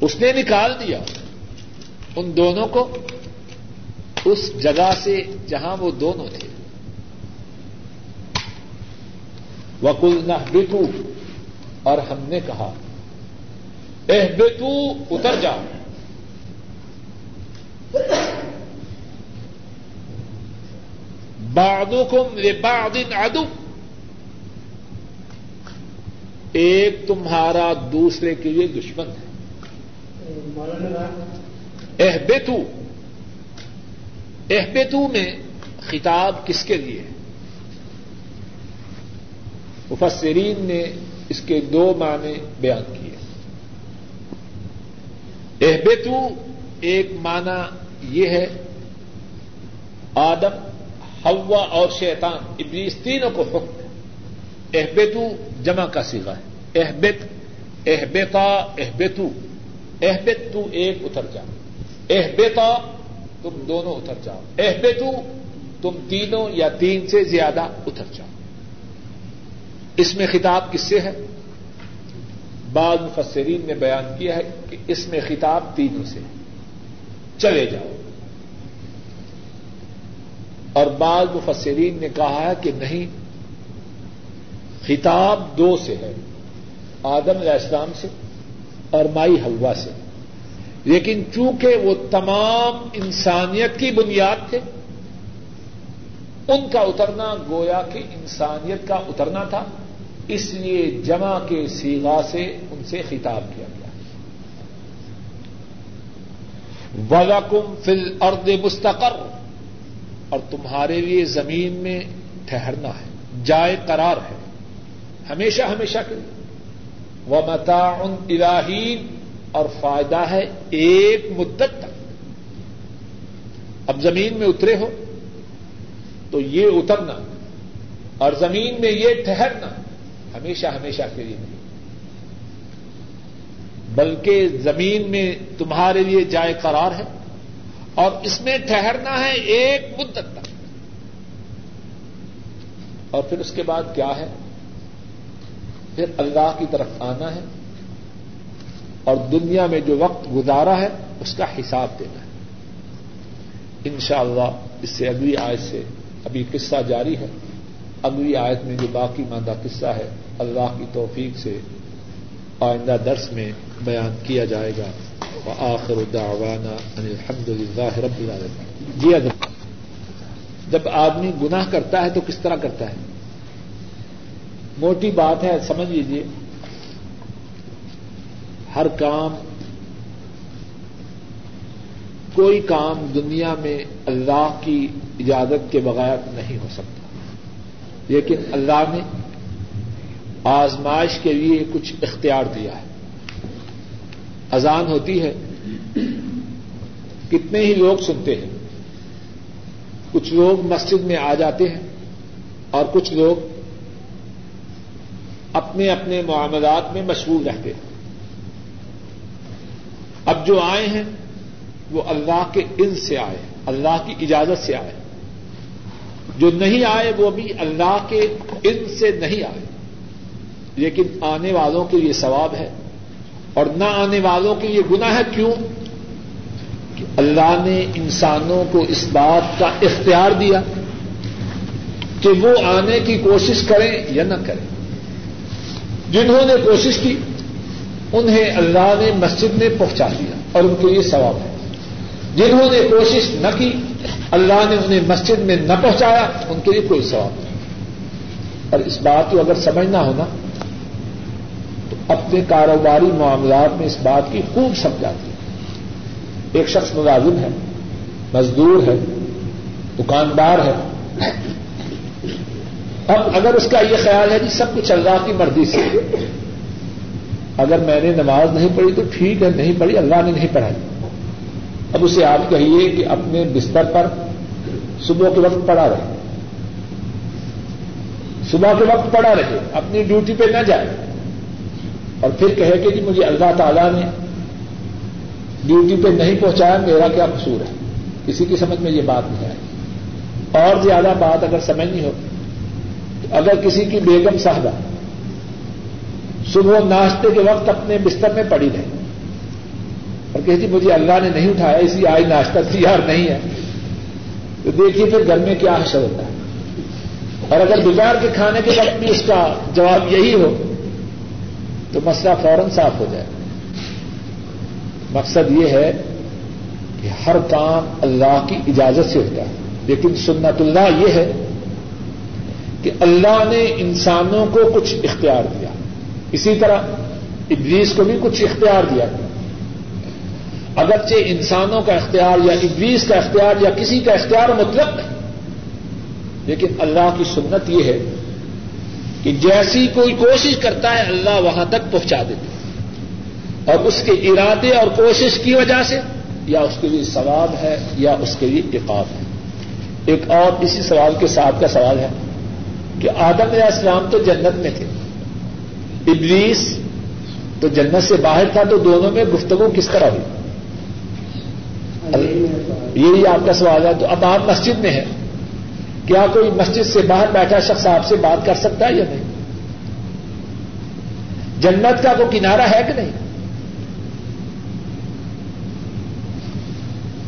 اس نے نکال دیا ان دونوں کو اس جگہ سے جہاں وہ دونوں تھے۔ وکل نہ بتو اور ہم نے کہا اہ بتو اتر جاؤ۔ بعضکم لبعض عدو۔ ایک تمہارا دوسرے کے لیے دشمن ہے۔ احبتو احبتو میں خطاب کس کے لیے؟ مفسرین نے اس کے دو معنی بیان کیے۔ احبتو ایک معنی یہ ہے، آدم ہوا اور شیطان، ابلیس تینوں کو حکم احبتو جمع کا سیگا ہے۔ احبت، احبتا، احبتو۔ احبت تو ایک اتر جاؤ احبتا تم دونوں اتر جاؤ۔ احبتو تم تینوں یا تین سے زیادہ اتر جاؤ۔ اس میں خطاب کس سے ہے؟ بعض مفسرین نے بیان کیا ہے کہ اس میں خطاب تینوں سے چلے جاؤ۔ اور بعض مفسرین نے کہا ہے کہ نہیں، خطاب دو سے ہے، آدم علیہ السلام سے اور مائی حلوا سے۔ لیکن چونکہ وہ تمام انسانیت کی بنیاد تھے، ان کا اترنا گویا کہ انسانیت کا اترنا تھا، اس لیے جمع کے سیگا سے ان سے خطاب کیا گیا۔ ولاکم فل ارد مستقر۔ اور تمہارے لیے زمین میں ٹھہرنا ہے، جائے قرار ہے، ہمیشہ ہمیشہ کے لیے۔ وہ متا ان اراہین اور فائدہ ہے ایک مدت تک۔ اب زمین میں اترے ہو تو یہ اترنا اور زمین میں یہ ٹھہرنا ہمیشہ ہمیشہ کے لیے نہیں۔ بلکہ زمین میں تمہارے لیے جائے قرار ہے اور اس میں ٹھہرنا ہے ایک مدت تک۔ اور پھر اس کے بعد کیا ہے؟ پھر اللہ کی طرف آنا ہے۔ اور دنیا میں جو وقت گزارا ہے، اس کا حساب دینا ہے۔ ان شاء اللہ اس سے اگلی آیت سے ابھی قصہ جاری ہے۔ اگلی آیت میں جو باقی ماندہ قصہ ہے، اللہ کی توفیق سے آئندہ درس میں بیان کیا جائے گا۔ آخر دعوانا ان الحمد للہ رب العالمین۔ جی ادب جب آدمی گناہ کرتا ہے تو کس طرح کرتا ہے؟ موٹی بات ہے، سمجھ لیجیے ہر کام کوئی کام دنیا میں اللہ کی اجازت کے بغیر نہیں ہو سکتا۔ لیکن اللہ نے آزمائش کے لیے کچھ اختیار دیا ہے۔ اذان ہوتی ہے۔ کتنے ہی لوگ سنتے ہیں۔ کچھ لوگ مسجد میں آ جاتے ہیں اور کچھ لوگ اپنے اپنے معاملات میں مشغول رہتے ہیں۔ اب جو آئے ہیں، وہ اللہ کے عز سے آئے، اللہ کی اجازت سے آئے۔ جو نہیں آئے، وہ بھی اللہ کے عز سے نہیں آئے۔ لیکن آنے والوں کے لیے ثواب ہے۔ اور نہ آنے والوں کے یہ گنا ہے، کیوں؟ کہ اللہ نے انسانوں کو اس بات کا اختیار دیا کہ وہ آنے کی کوشش کریں یا نہ کریں۔ جنہوں نے کوشش کی انہیں اللہ نے مسجد میں پہنچا دیا اور ان کو یہ ثواب ہے۔ جنہوں نے کوشش نہ کی، اللہ نے انہیں مسجد میں نہ پہنچایا، ان کے لیے کوئی ثواب نہیں۔ اور اس بات کو اگر سمجھنا ہونا، تو اپنے کاروباری معاملات میں اس بات کی خوب سمجھاتی۔ ہے ایک شخص ملازم ہے، مزدور ہے، دکاندار ہے۔ اب اگر اس کا یہ خیال ہے کہ سب کچھ اللہ کی مرضی سے اگر میں نے نماز نہیں پڑھی تو ٹھیک ہے، نہیں پڑھی، اللہ نے نہیں پڑھائی۔ اب اسے آپ کہیے کہ اپنے بستر پر صبح کے وقت پڑا رہے۔ صبح کے وقت پڑا رہے، اپنی ڈیوٹی پہ نہ جائے۔ اور پھر کہے کہ جی مجھے اللہ تعالیٰ نے ڈیوٹی پہ نہیں پہنچایا، میرا کیا قصور ہے؟ کسی کی سمجھ میں یہ بات نہیں آئی۔ اور زیادہ بات اگر سمجھنی ہو تو اگر کسی کی بیگم صاحبہ صبح ناشتے کے وقت اپنے بستر میں پڑی رہے۔ اور کہ جی مجھے اللہ نے نہیں اٹھایا، اسی آئی ناشتہ تیار نہیں ہے۔ تو دیکھیے پھر گھر میں کیا حشر ہوتا ہے۔ اور اگر بگاڑ کے کھانے کے وقت بھی اس کا جواب یہی ہو، تو مسئلہ فوراً صاف ہو جائے۔ مقصد یہ ہے کہ ہر کام اللہ کی اجازت سے ہوتا ہے۔ لیکن سنت اللہ یہ ہے کہ اللہ نے انسانوں کو کچھ اختیار دیا۔ اسی طرح ابلیس کو بھی کچھ اختیار دیا۔ اگرچہ انسانوں کا اختیار یا ابلیس کا اختیار یا کسی کا اختیار مطلب نہیں لیکن اللہ کی سنت یہ ہے کہ جیسی کوئی کوشش کرتا ہے، اللہ وہاں تک پہنچا دیتے اور اس کے ارادے اور کوشش کی وجہ سے یا اس کے لیے ثواب ہے یا اس کے لیے اقاب ہے۔ ایک اور اسی سوال کے ساتھ کا سوال ہے کہ آدم علیہ السلام تو جنت میں تھے۔ ابلیس تو جنت سے باہر تھا تو دونوں میں گفتگو کس طرح ہوئی؟ یہی آپ کا سوال ہے۔ تو اب آپ مسجد میں ہیں۔ کیا کوئی مسجد سے باہر بیٹھا شخص آپ سے بات کر سکتا ہے یا نہیں؟ جنت کا کوئی کنارہ ہے کہ نہیں؟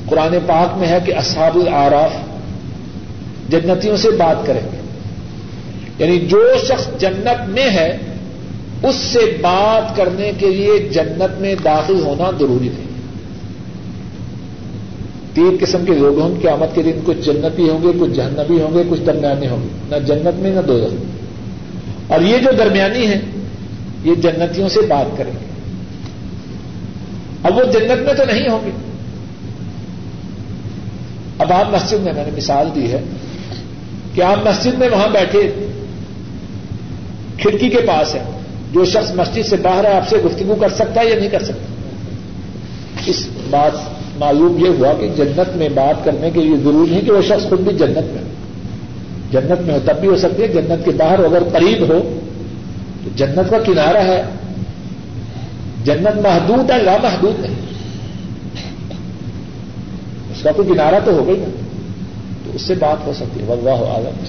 قرآن پاک میں ہے کہ اصحاب العراف جنتیوں سے بات کریں گے۔ یعنی جو شخص جنت میں ہے اس سے بات کرنے کے لیے جنت میں داخل ہونا ضروری نہیں۔ تین قسم کے لوگ ہوں، قیامت کے دن کچھ جنتی ہوں گے، کچھ جہنبی ہوں گے، کچھ درمیانے ہوں گے۔ نہ جنت میں، نہ دو اور یہ جو درمیانی ہیں، یہ جنتیوں سے بات کریں گے۔ اب وہ جنت میں تو نہیں ہوں گے۔ اب آپ مسجد میں میں نے مثال دی ہے کہ آپ مسجد میں وہاں بیٹھے، کھڑکی کے پاس ہے جو شخص مسجد سے باہر ہے، آپ سے گفتگو کر سکتا ہے یا نہیں کر سکتا؟ اس بات معلوم یہ ہوا کہ جنت میں بات کرنے کے لیے ضروری نہیں کہ وہ شخص خود بھی جنت میں ہو۔ جنت میں ہو تب بھی ہو سکتی ہے، جنت کے باہر اگر قریب ہو، تو جنت کا کنارہ ہے۔ جنت محدود ہے، لامحدود نہیں۔ اس کا کوئی کنارہ تو ہو گئی نا۔ تو اس سے بات ہو سکتی ہے۔ واللہ عالم